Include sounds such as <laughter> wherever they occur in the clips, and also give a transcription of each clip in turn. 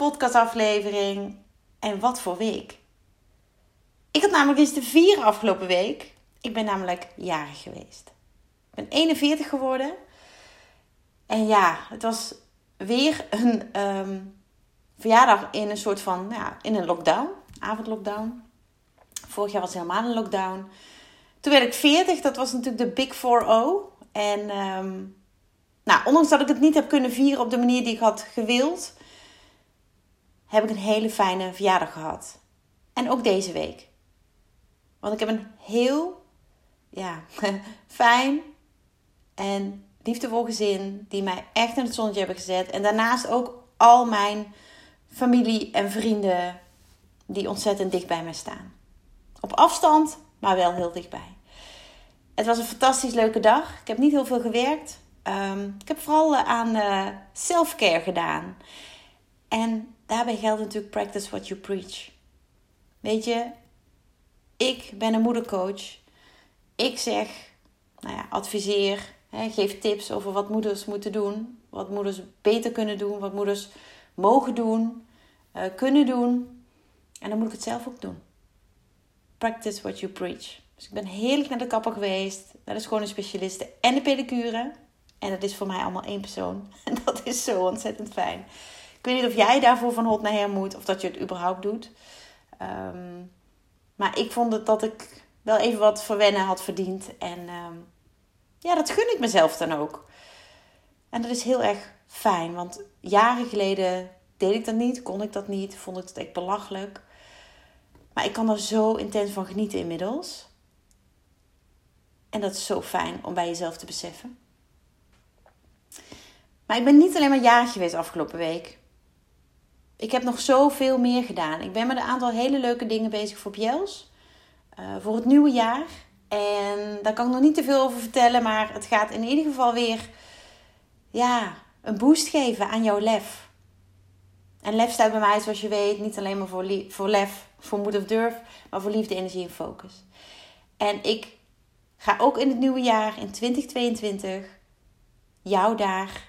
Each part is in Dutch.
podcastaflevering. En wat voor week? Ik had namelijk eens de vier afgelopen week. Ik ben namelijk jarig geweest. Ik ben 41 geworden. En ja, het was weer een um, verjaardag in een soort van, ja, in een lockdown. Avondlockdown. Vorig jaar was het helemaal een lockdown. Toen werd ik 40. Dat was natuurlijk de Big 4-0. En um, nou, ondanks dat ik het niet heb kunnen vieren op de manier die ik had gewild, heb ik een hele fijne verjaardag gehad. En ook deze week. Want ik heb een heel ja, <laughs> fijn en liefdevol gezin die mij echt in het zonnetje hebben gezet. En daarnaast ook al mijn familie en vrienden die ontzettend dicht bij mij staan. Op afstand, maar wel heel dichtbij. Het was een fantastisch leuke dag. Ik heb niet heel veel gewerkt. Um, ik heb vooral uh, aan uh, self-care gedaan. En daarbij geldt natuurlijk practice what you preach. Weet je, ik ben een moedercoach. Ik zeg, nou ja, adviseer, hè, geef tips over wat moeders moeten doen. Wat moeders beter kunnen doen, wat moeders mogen doen, uh, kunnen doen. En dan moet ik het zelf ook doen. Practice what you preach. Dus ik ben heerlijk naar de kapper geweest, naar de schone specialisten en de pedicure. En dat is voor mij allemaal één persoon. En <laughs> dat is zo ontzettend fijn. Ik weet niet of jij daarvoor van hot naar her moet of dat je het überhaupt doet. Um, maar ik vond het dat ik wel even wat verwennen had verdiend. En um, ja, dat gun ik mezelf dan ook. En dat is heel erg fijn, want jaren geleden deed ik dat niet, kon ik dat niet, vond ik het echt belachelijk. Maar ik kan er zo intens van genieten inmiddels. En dat is zo fijn om bij jezelf te beseffen. Maar ik ben niet alleen maar jarig geweest afgelopen week. Ik heb nog zoveel meer gedaan. Ik ben met een aantal hele leuke dingen bezig voor Bjels. Uh, voor het nieuwe jaar. En daar kan ik nog niet te veel over vertellen. Maar het gaat in ieder geval weer ja, een boost geven aan jouw lef. En lef staat bij mij, zoals je weet, niet alleen maar voor, voor lef, voor moed of durf. Maar voor liefde, energie en focus. En ik ga ook in het nieuwe jaar, in 2022, jou daar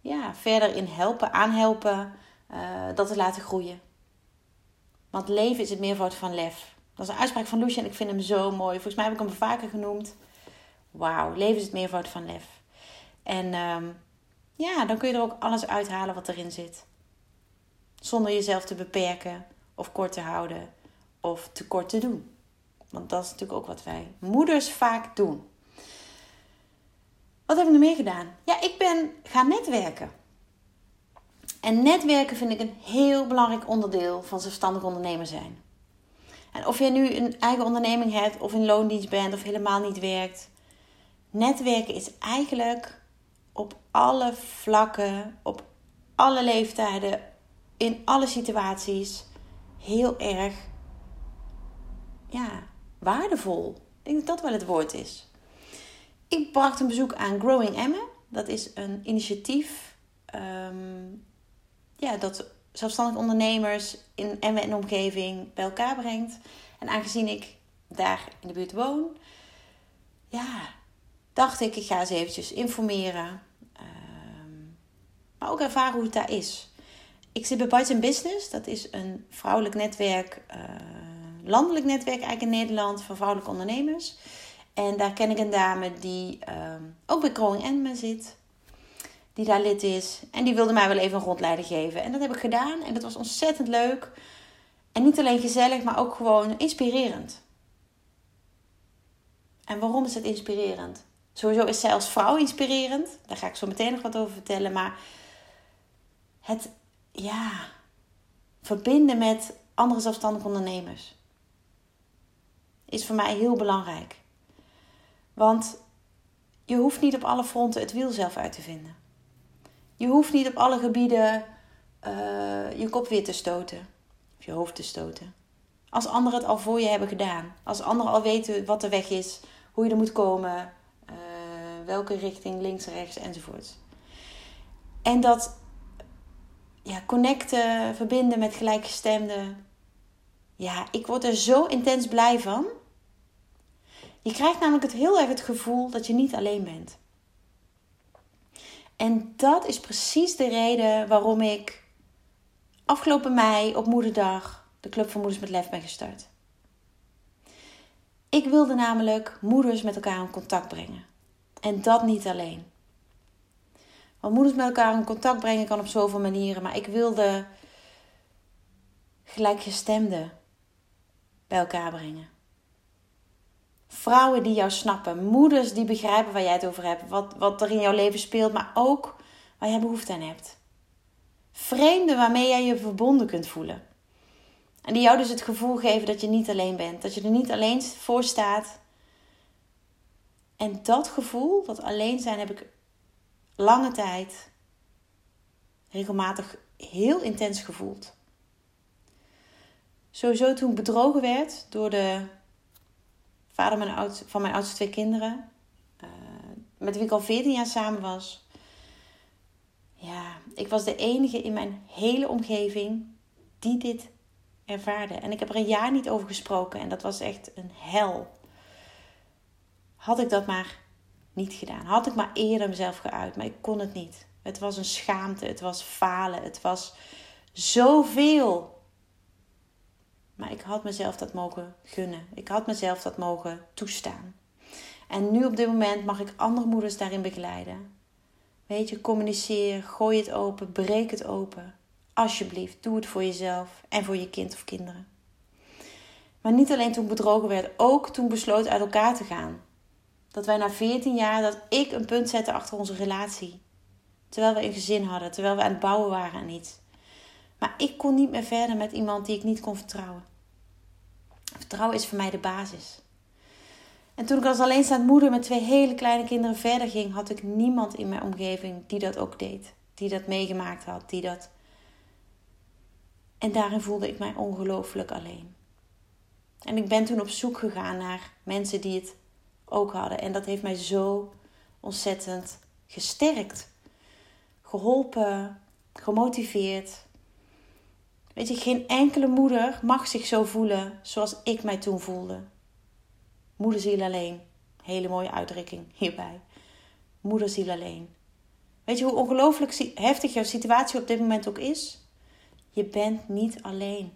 ja, verder in helpen, aanhelpen, uh, dat te laten groeien. Want leven is het meervoud van lef. Dat is een uitspraak van Lucia en ik vind hem zo mooi. Volgens mij heb ik hem vaker genoemd. Wauw, leven is het meervoud van lef. En um, ja, dan kun je er ook alles uithalen wat erin zit. Zonder jezelf te beperken of kort te houden of te kort te doen. Want dat is natuurlijk ook wat wij moeders vaak doen. Wat heb ik nog meer gedaan? Ja, ik ben gaan netwerken. En netwerken vind ik een heel belangrijk onderdeel van zelfstandig ondernemer zijn. En of je nu een eigen onderneming hebt, of in loondienst bent, of helemaal niet werkt. Netwerken is eigenlijk op alle vlakken, op alle leeftijden, in alle situaties heel erg ja, waardevol. Ik denk dat dat wel het woord is. Ik bracht een bezoek aan Growing Emmen. Dat is een initiatief um, ja, dat zelfstandig ondernemers in Emmen en omgeving bij elkaar brengt. En aangezien ik daar in de buurt woon, ja, dacht ik, ik ga eens eventjes informeren. Um, maar ook ervaren hoe het daar is. Ik zit bij Bites Business. Dat is een vrouwelijk netwerk, uh, landelijk netwerk eigenlijk in Nederland van vrouwelijke ondernemers. En daar ken ik een dame die um, ook bij Growing Emmen zit. Die daar lid is. En die wilde mij wel even een rondleiding geven. En dat heb ik gedaan. En dat was ontzettend leuk. En niet alleen gezellig, maar ook gewoon inspirerend. En waarom is het inspirerend? Sowieso is zij als vrouw inspirerend. Daar ga ik zo meteen nog wat over vertellen. Maar het, ja, verbinden met andere zelfstandige ondernemers is voor mij heel belangrijk. Want je hoeft niet op alle fronten het wiel zelf uit te vinden. Je hoeft niet op alle gebieden eh, je kop weer te stoten. Of je hoofd te stoten. Als anderen het al voor je hebben gedaan. Als anderen al weten wat de weg is, hoe je er moet komen, uh, welke richting, links, rechts enzovoort. En dat ja, connecten, verbinden met gelijkgestemden. Ja, ik word er zo intens blij van. Je krijgt namelijk het heel erg het gevoel dat je niet alleen bent. En dat is precies de reden waarom ik afgelopen mei op Moederdag de Club van Moeders met Lef ben gestart. Ik wilde namelijk moeders met elkaar in contact brengen. En dat niet alleen. Want moeders met elkaar in contact brengen kan op zoveel manieren. Maar ik wilde gelijkgestemden bij elkaar brengen. Vrouwen die jou snappen. Moeders die begrijpen waar jij het over hebt. Wat, wat er in jouw leven speelt. Maar ook waar jij behoefte aan hebt. Vreemden waarmee jij je verbonden kunt voelen. En die jou dus het gevoel geven dat je niet alleen bent. Dat je er niet alleen voor staat. En dat gevoel, dat alleen zijn, heb ik lange tijd regelmatig heel intens gevoeld. Sowieso toen bedrogen werd door de vader van mijn oudste twee kinderen, uh, met wie ik al 14 jaar samen was. Ja, ik was de enige in mijn hele omgeving die dit ervaarde. En ik heb er een jaar niet over gesproken en dat was echt een hel. Had ik dat maar niet gedaan. Had ik maar eerder mezelf geuit, maar ik kon het niet. Het was een schaamte, het was falen, het was zoveel. Maar ik had mezelf dat mogen gunnen. Ik had mezelf dat mogen toestaan. En nu op dit moment mag ik andere moeders daarin begeleiden. Weet je, communiceer, gooi het open, breek het open. Alsjeblieft, doe het voor jezelf en voor je kind of kinderen. Maar niet alleen toen ik bedrogen werd, ook toen besloot uit elkaar te gaan. Dat wij na 14 jaar, dat ik een punt zette achter onze relatie. Terwijl we een gezin hadden, terwijl we aan het bouwen waren en iets. Maar ik kon niet meer verder met iemand die ik niet kon vertrouwen. Vertrouwen is voor mij de basis. En toen ik als alleenstaand moeder met twee hele kleine kinderen verder ging, had ik niemand in mijn omgeving die dat ook deed. Die dat meegemaakt had, die dat. En daarin voelde ik mij ongelooflijk alleen. En ik ben toen op zoek gegaan naar mensen die het ook hadden. En dat heeft mij zo ontzettend gesterkt, geholpen, gemotiveerd. Weet je, geen enkele moeder mag zich zo voelen zoals ik mij toen voelde. Moederziel alleen. Hele mooie uitdrukking hierbij. Moederziel alleen. Weet je hoe ongelooflijk heftig jouw situatie op dit moment ook is? Je bent niet alleen.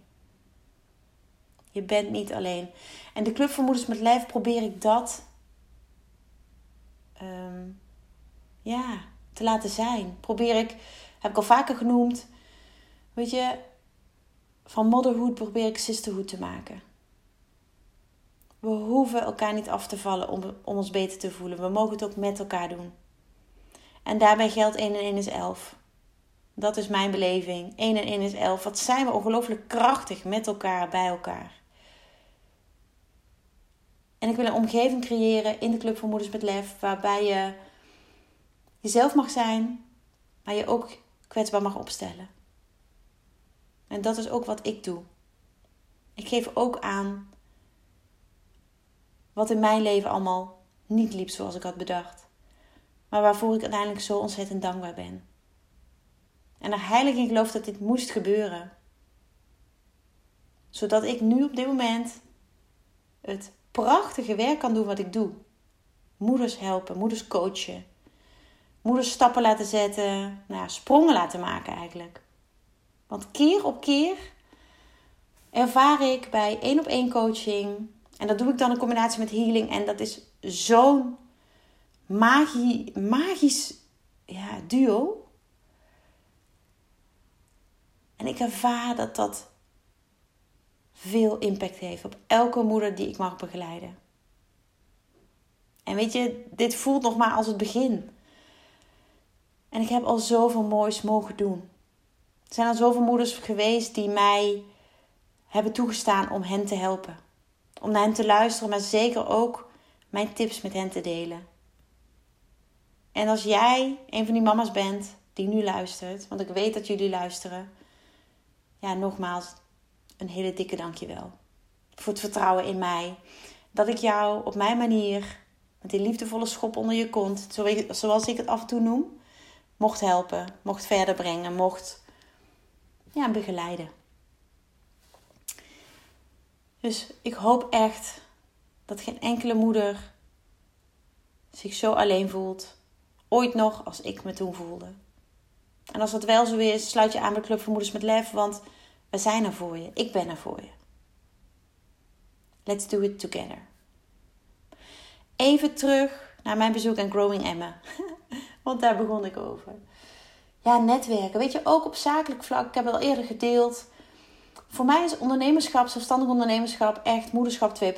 Je bent niet alleen. En de Club voor Moeders met Lijf probeer ik dat Ehm, ja, te laten zijn. Probeer ik, heb ik al vaker genoemd, weet je, van motherhood probeer ik sisterhood te maken. We hoeven elkaar niet af te vallen om, ons beter te voelen. We mogen het ook met elkaar doen. En daarbij geldt 1 en 1 is 11. Dat is mijn beleving. 1 en 1 is 11. Wat zijn we ongelooflijk krachtig met elkaar, bij elkaar. En ik wil een omgeving creëren in de Club voor Moeders met Lef, waarbij je jezelf mag zijn, maar je ook kwetsbaar mag opstellen. En dat is ook wat ik doe. Ik geef ook aan wat in mijn leven allemaal niet liep zoals ik had bedacht, maar waarvoor ik uiteindelijk zo ontzettend dankbaar ben. En er heilig in geloof dat dit moest gebeuren, zodat ik nu op dit moment het prachtige werk kan doen wat ik doe. Moeders helpen, moeders coachen. Moeders stappen laten zetten, nou ja, sprongen laten maken eigenlijk. Want keer op keer ervaar ik bij één op één coaching. En dat doe ik dan in combinatie met healing. En dat is zo'n magie, magisch ja, duo. En ik ervaar dat dat veel impact heeft op elke moeder die ik mag begeleiden. En weet je, dit voelt nog maar als het begin. En ik heb al zoveel moois mogen doen. Er zijn al zoveel moeders geweest die mij hebben toegestaan om hen te helpen. Om naar hen te luisteren, maar zeker ook mijn tips met hen te delen. En als jij een van die mama's bent die nu luistert, want ik weet dat jullie luisteren. Ja, nogmaals, een hele dikke dankjewel. Voor het vertrouwen in mij. Dat ik jou op mijn manier, met die liefdevolle schop onder je kont, zoals ik het af en toe noem, mocht helpen, mocht verder brengen, mocht ja, begeleiden. Dus ik hoop echt dat geen enkele moeder zich zo alleen voelt. Ooit nog als ik me toen voelde. En als dat wel zo is, sluit je aan bij Club voor Moeders met Lef, want we zijn er voor je. Ik ben er voor je. Let's do it together. Even terug naar mijn bezoek aan Growing Emma. <laughs> want daar begon ik over. Ja, netwerken. Weet je, ook op zakelijk vlak. Ik heb het al eerder gedeeld. Voor mij is ondernemerschap, zelfstandig ondernemerschap, echt moederschap 2.0.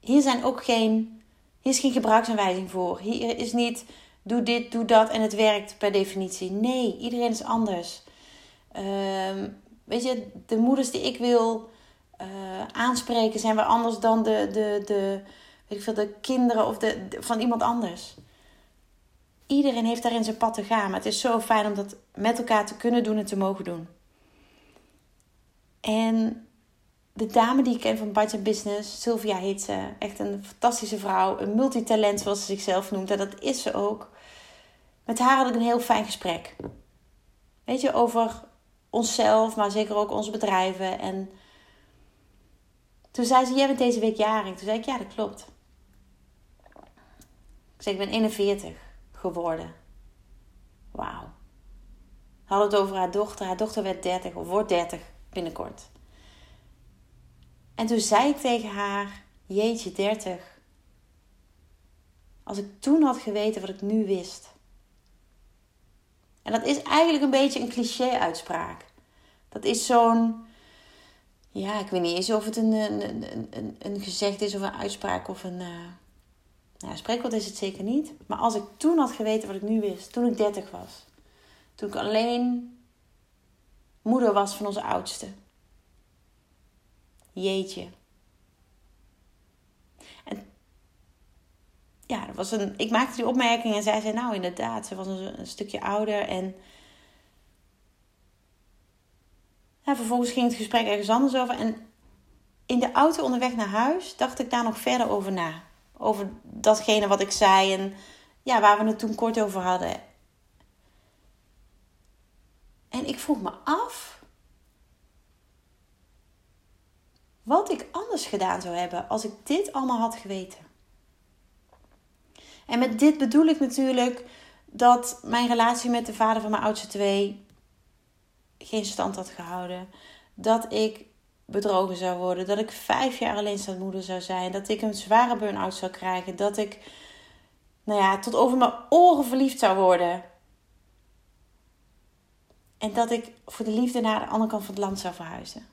Hier zijn ook geen, hier is geen gebruiksaanwijzing voor. Hier is niet doe dit, doe dat en het werkt per definitie. Nee, iedereen is anders. Ehm, weet je, de moeders die ik wil uh, aanspreken zijn weer anders dan de, de, de, weet ik veel, de kinderen of de, van iemand anders. Iedereen heeft daarin zijn pad te gaan. Maar het is zo fijn om dat met elkaar te kunnen doen en te mogen doen. En de dame die ik ken van Budget Business, Sylvia heet ze. Echt een fantastische vrouw. Een multitalent zoals ze zichzelf noemt. En dat is ze ook. Met haar had ik een heel fijn gesprek. Weet je, over onszelf, maar zeker ook onze bedrijven. En toen zei ze, jij bent deze week jarig. Toen zei ik, ja dat klopt. Ik zei, ik ben 41 geworden. Wauw. Had het over haar dochter. Haar dochter werd 30 of wordt 30 binnenkort. En toen zei ik tegen haar: Jeetje, 30. Als ik toen had geweten wat ik nu wist. En dat is eigenlijk een beetje een cliché-uitspraak. Dat is zo'n. Ja, ik weet niet eens of het een, een, een, een gezegd is of een uitspraak of een. Uh, nou, spreekwoord is het zeker niet. Maar als ik toen had geweten wat ik nu wist, toen ik 30 was. Toen ik alleen moeder was van onze oudste. Jeetje. En ja, was een, ik maakte die opmerking en zij zei nou inderdaad, ze was een, stukje ouder en vervolgens ging het gesprek ergens anders over en in de auto onderweg naar huis dacht ik daar nog verder over na. Over datgene wat ik zei en ja, waar we het toen kort over hadden. En ik vroeg me af wat ik anders gedaan zou hebben als ik dit allemaal had geweten. En met dit bedoel ik natuurlijk dat mijn relatie met de vader van mijn oudste twee geen stand had gehouden. Dat ik bedrogen zou worden. Dat ik vijf jaar alleenstaande moeder zou zijn. Dat ik een zware burn-out zou krijgen. Dat ik, nou ja, tot over mijn oren verliefd zou worden. En dat ik voor de liefde naar de andere kant van het land zou verhuizen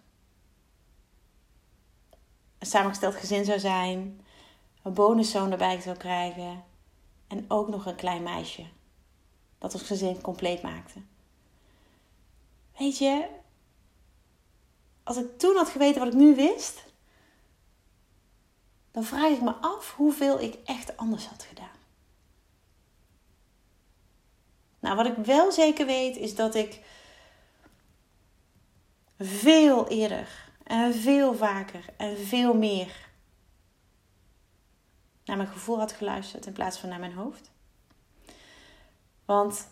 een samengesteld gezin zou zijn, een bonuszoon erbij zou krijgen en ook nog een klein meisje dat ons gezin compleet maakte. Weet je, als ik toen had geweten wat ik nu wist, dan vraag ik me af hoeveel ik echt anders had gedaan. Nou, wat ik wel zeker weet is dat ik veel eerder en veel vaker en veel meer naar mijn gevoel had geluisterd in plaats van naar mijn hoofd. Want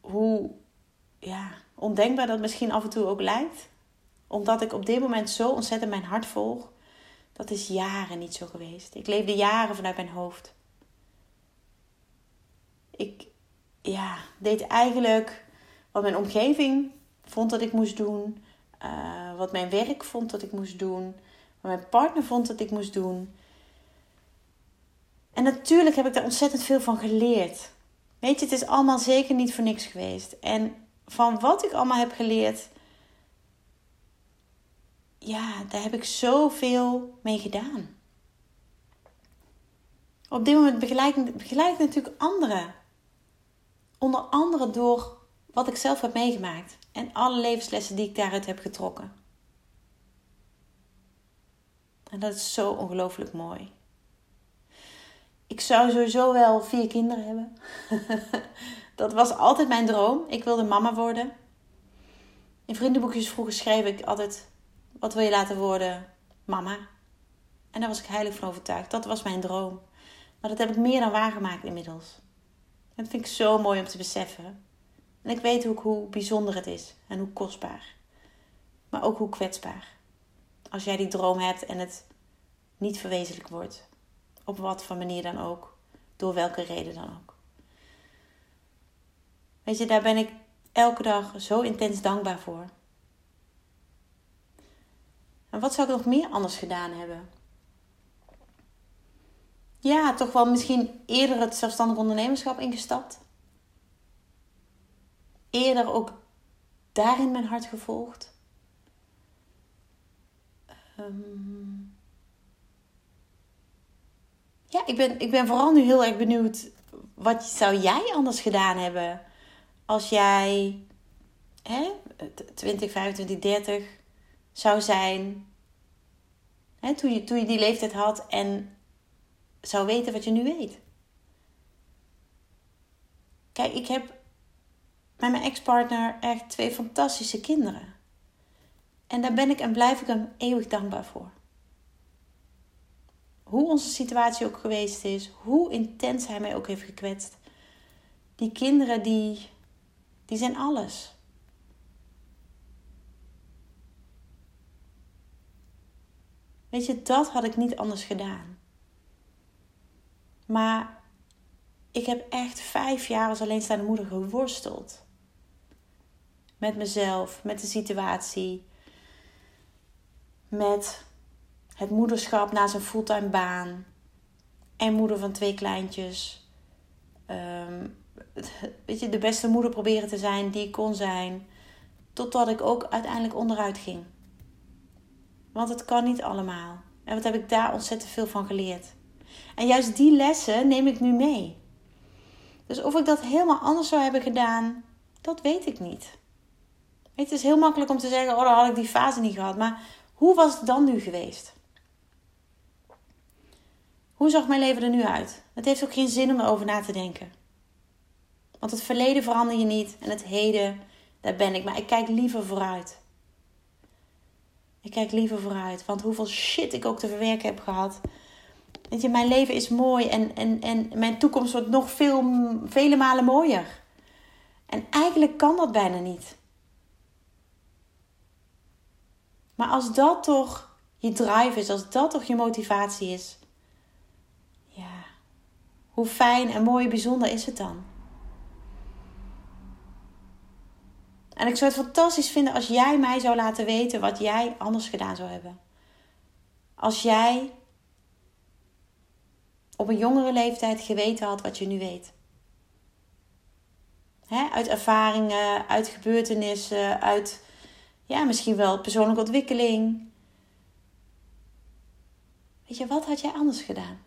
hoe ja, ondenkbaar dat misschien af en toe ook lijkt, omdat ik op dit moment zo ontzettend mijn hart volg, dat is jaren niet zo geweest. Ik leefde jaren vanuit mijn hoofd. Ik ja, deed eigenlijk wat mijn omgeving vond dat ik moest doen. Eh, wat mijn werk vond dat ik moest doen, wat mijn partner vond dat ik moest doen. En natuurlijk heb ik daar ontzettend veel van geleerd. Weet je, het is allemaal zeker niet voor niks geweest. En van wat ik allemaal heb geleerd, ja, daar heb ik zoveel mee gedaan. Op dit moment begeleid, begeleid ik natuurlijk anderen. Onder andere door wat ik zelf heb meegemaakt en alle levenslessen die ik daaruit heb getrokken. En dat is zo ongelooflijk mooi. Ik zou sowieso wel vier kinderen hebben. <laughs> dat was altijd mijn droom. Ik wilde mama worden. In vriendenboekjes vroeger schreef ik altijd: Wat wil je laten worden? Mama. En daar was ik heilig van overtuigd. Dat was mijn droom. Maar dat heb ik meer dan waargemaakt inmiddels. En dat vind ik zo mooi om te beseffen. En ik weet ook hoe bijzonder het is en hoe kostbaar. Maar ook hoe kwetsbaar. Als jij die droom hebt en het niet verwezenlijk wordt. Op wat voor manier dan ook. Door welke reden dan ook. Weet je, daar ben ik elke dag zo intens dankbaar voor. En wat zou ik nog meer anders gedaan hebben? Ja, toch wel misschien eerder het zelfstandig ondernemerschap ingestapt. Eerder ook daarin mijn hart gevolgd. Um, ja, ik ben, ik ben vooral nu heel erg benieuwd. Wat zou jij anders gedaan hebben als jij hè, 20, 25, 30 zou zijn? Hè, toen, je, toen je die leeftijd had en zou weten wat je nu weet. Kijk, ik heb met mijn ex-partner echt twee fantastische kinderen. En daar ben ik en blijf ik hem eeuwig dankbaar voor hoe onze situatie ook geweest is, hoe intens hij mij ook heeft gekwetst. Die kinderen, die, die zijn alles. Weet je, dat had ik niet anders gedaan. Maar ik heb echt vijf jaar als alleenstaande moeder geworsteld. Met mezelf, met de situatie, met het moederschap na zijn fulltime baan. En moeder van twee kleintjes. Ehm, weet je, de beste moeder proberen te zijn die ik kon zijn. Totdat ik ook uiteindelijk onderuit ging. Want het kan niet allemaal. En wat heb ik daar ontzettend veel van geleerd. En juist die lessen neem ik nu mee. Dus of ik dat helemaal anders zou hebben gedaan, dat weet ik niet. Het is heel makkelijk om te zeggen: Oh, dan had ik die fase niet gehad. Maar hoe was het dan nu geweest? Hoe zag mijn leven er nu uit? Het heeft ook geen zin om erover na te denken. Want het verleden verander je niet en het heden, daar ben ik. Maar ik kijk liever vooruit. Ik kijk liever vooruit. Want hoeveel shit ik ook te verwerken heb gehad. Weet je, mijn leven is mooi en, en, en mijn toekomst wordt nog veel, vele malen mooier. En eigenlijk kan dat bijna niet. Maar als dat toch je drive is, als dat toch je motivatie is, hoe fijn en mooi en bijzonder is het dan? En ik zou het fantastisch vinden als jij mij zou laten weten wat jij anders gedaan zou hebben. Als jij op een jongere leeftijd geweten had wat je nu weet. uit ervaringen, uit gebeurtenissen, uit ja, misschien wel persoonlijke ontwikkeling. Weet je, wat had jij anders gedaan?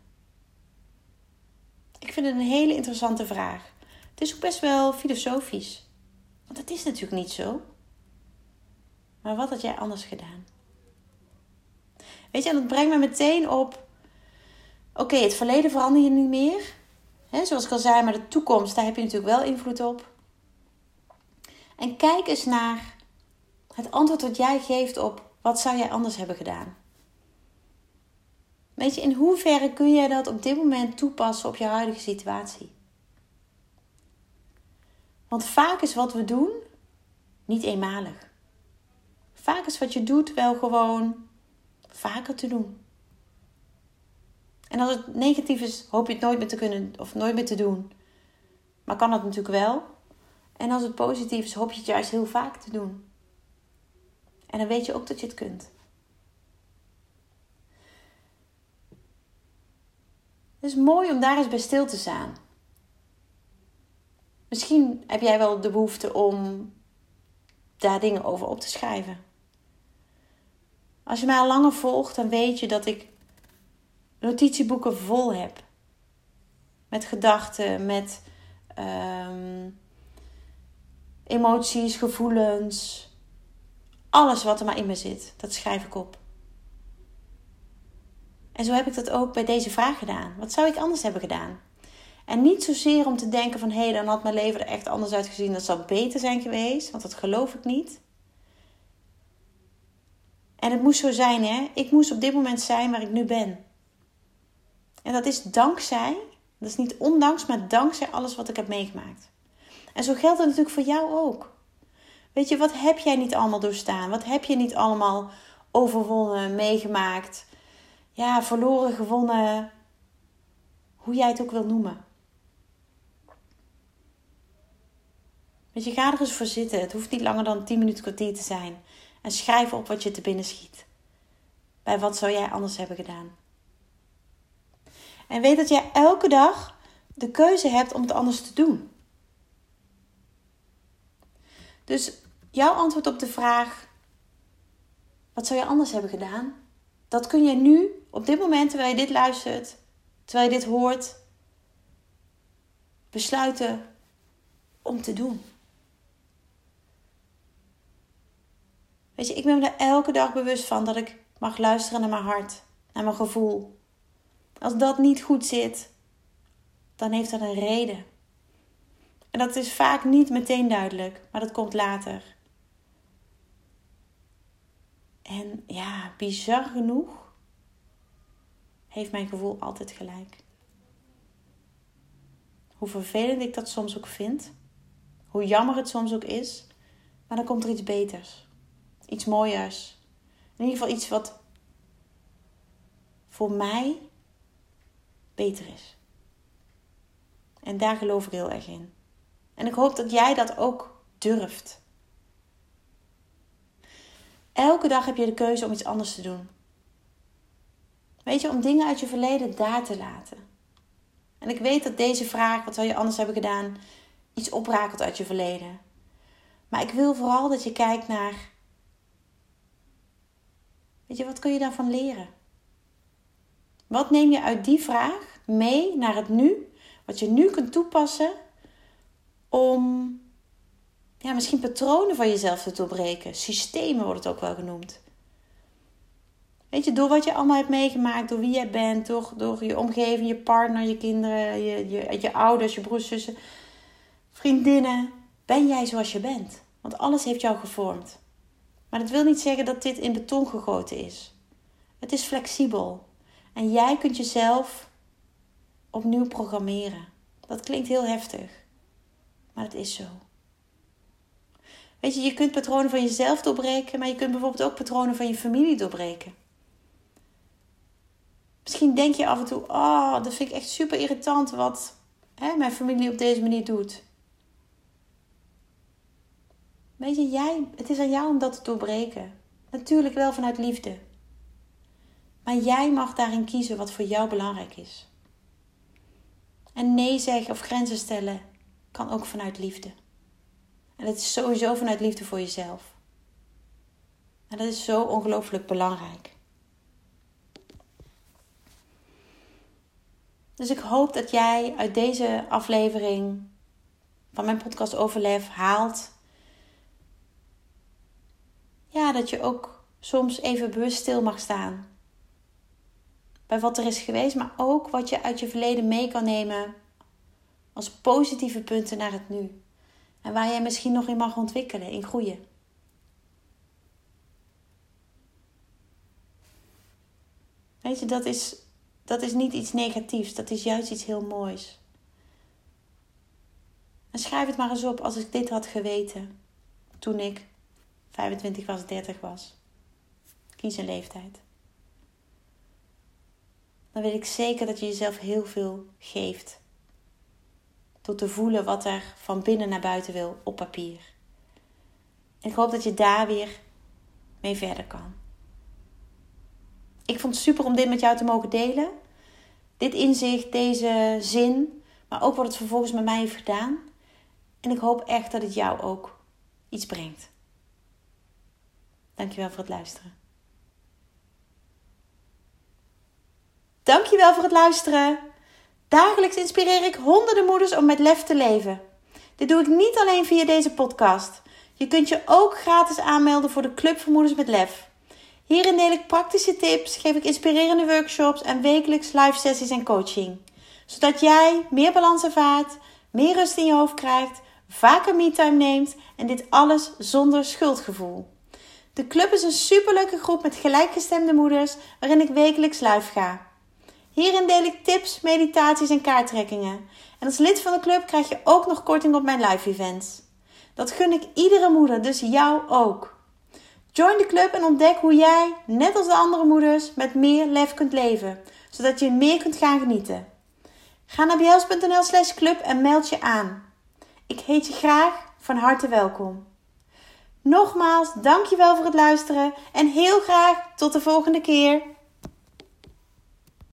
Ik vind het een hele interessante vraag. Het is ook best wel filosofisch. Want dat is natuurlijk niet zo. Maar wat had jij anders gedaan? Weet je, en dat brengt me meteen op. Oké, het verleden verander je niet meer. He, zoals ik al zei, maar de toekomst, daar heb je natuurlijk wel invloed op. En kijk eens naar het antwoord dat jij geeft op wat zou jij anders hebben gedaan. Weet je, in hoeverre kun jij dat op dit moment toepassen op je huidige situatie? Want vaak is wat we doen niet eenmalig. Vaak is wat je doet wel gewoon vaker te doen. En als het negatief is, hoop je het nooit meer te kunnen of nooit meer te doen. Maar kan dat natuurlijk wel. En als het positief is, hoop je het juist heel vaak te doen. En dan weet je ook dat je het kunt. Het is mooi om daar eens bij stil te staan. Misschien heb jij wel de behoefte om daar dingen over op te schrijven. Als je mij al langer volgt, dan weet je dat ik notitieboeken vol heb. Met gedachten, met um, emoties, gevoelens. Alles wat er maar in me zit, dat schrijf ik op. En zo heb ik dat ook bij deze vraag gedaan. Wat zou ik anders hebben gedaan? En niet zozeer om te denken van hé, hey, dan had mijn leven er echt anders uitgezien. Dat zou beter zijn geweest, want dat geloof ik niet. En het moest zo zijn, hè? Ik moest op dit moment zijn waar ik nu ben. En dat is dankzij, dat is niet ondanks, maar dankzij alles wat ik heb meegemaakt. En zo geldt het natuurlijk voor jou ook. Weet je, wat heb jij niet allemaal doorstaan? Wat heb je niet allemaal overwonnen, meegemaakt? Ja, verloren, gewonnen. Hoe jij het ook wil noemen. Weet je, ga er eens voor zitten. Het hoeft niet langer dan 10 minuten kwartier te zijn. En schrijf op wat je te binnen schiet. Bij wat zou jij anders hebben gedaan? En weet dat jij elke dag de keuze hebt om het anders te doen. Dus jouw antwoord op de vraag: wat zou je anders hebben gedaan? Dat kun je nu, op dit moment terwijl je dit luistert, terwijl je dit hoort, besluiten om te doen. Weet je, ik ben me er elke dag bewust van dat ik mag luisteren naar mijn hart, naar mijn gevoel. Als dat niet goed zit, dan heeft dat een reden. En dat is vaak niet meteen duidelijk, maar dat komt later. En ja, bizar genoeg heeft mijn gevoel altijd gelijk. Hoe vervelend ik dat soms ook vind, hoe jammer het soms ook is, maar dan komt er iets beters. Iets mooiers. In ieder geval iets wat voor mij beter is. En daar geloof ik heel erg in. En ik hoop dat jij dat ook durft. Elke dag heb je de keuze om iets anders te doen. Weet je, om dingen uit je verleden daar te laten. En ik weet dat deze vraag, wat zou je anders hebben gedaan, iets oprakelt uit je verleden. Maar ik wil vooral dat je kijkt naar Weet je, wat kun je daarvan leren? Wat neem je uit die vraag mee naar het nu? Wat je nu kunt toepassen om ja, misschien patronen van jezelf te doorbreken. Systemen wordt het ook wel genoemd. Weet je, door wat je allemaal hebt meegemaakt, door wie jij bent, door, door je omgeving, je partner, je kinderen, je, je, je ouders, je broers, zussen, vriendinnen, ben jij zoals je bent. Want alles heeft jou gevormd. Maar dat wil niet zeggen dat dit in beton gegoten is. Het is flexibel. En jij kunt jezelf opnieuw programmeren. Dat klinkt heel heftig. Maar het is zo. Weet je, je kunt patronen van jezelf doorbreken, maar je kunt bijvoorbeeld ook patronen van je familie doorbreken. Misschien denk je af en toe: Oh, dat vind ik echt super irritant wat hè, mijn familie op deze manier doet. Weet je, jij, het is aan jou om dat te doorbreken. Natuurlijk wel vanuit liefde. Maar jij mag daarin kiezen wat voor jou belangrijk is. En nee zeggen of grenzen stellen kan ook vanuit liefde. En het is sowieso vanuit liefde voor jezelf. En dat is zo ongelooflijk belangrijk. Dus ik hoop dat jij uit deze aflevering van mijn podcast Overlef haalt ja, dat je ook soms even bewust stil mag staan. Bij wat er is geweest, maar ook wat je uit je verleden mee kan nemen als positieve punten naar het nu. En waar jij misschien nog in mag ontwikkelen, in groeien. Weet je, dat is, dat is niet iets negatiefs, dat is juist iets heel moois. En schrijf het maar eens op als ik dit had geweten toen ik 25 was, 30 was. Kies een leeftijd. Dan weet ik zeker dat je jezelf heel veel geeft. Door te voelen wat er van binnen naar buiten wil op papier. En ik hoop dat je daar weer mee verder kan. Ik vond het super om dit met jou te mogen delen. Dit inzicht, deze zin, maar ook wat het vervolgens met mij heeft gedaan. En ik hoop echt dat het jou ook iets brengt. Dankjewel voor het luisteren. Dankjewel voor het luisteren. Dagelijks inspireer ik honderden moeders om met lef te leven. Dit doe ik niet alleen via deze podcast. Je kunt je ook gratis aanmelden voor de Club voor Moeders met Lef. Hierin deel ik praktische tips, geef ik inspirerende workshops en wekelijks live sessies en coaching. Zodat jij meer balans ervaart, meer rust in je hoofd krijgt, vaker me-time neemt en dit alles zonder schuldgevoel. De club is een superleuke groep met gelijkgestemde moeders waarin ik wekelijks live ga. Hierin deel ik tips, meditaties en kaarttrekkingen. En als lid van de club krijg je ook nog korting op mijn live events. Dat gun ik iedere moeder, dus jou ook. Join de club en ontdek hoe jij, net als de andere moeders, met meer lef kunt leven, zodat je meer kunt gaan genieten. Ga naar bjels.nl slash club en meld je aan. Ik heet je graag van harte welkom. Nogmaals, dankjewel voor het luisteren en heel graag tot de volgende keer.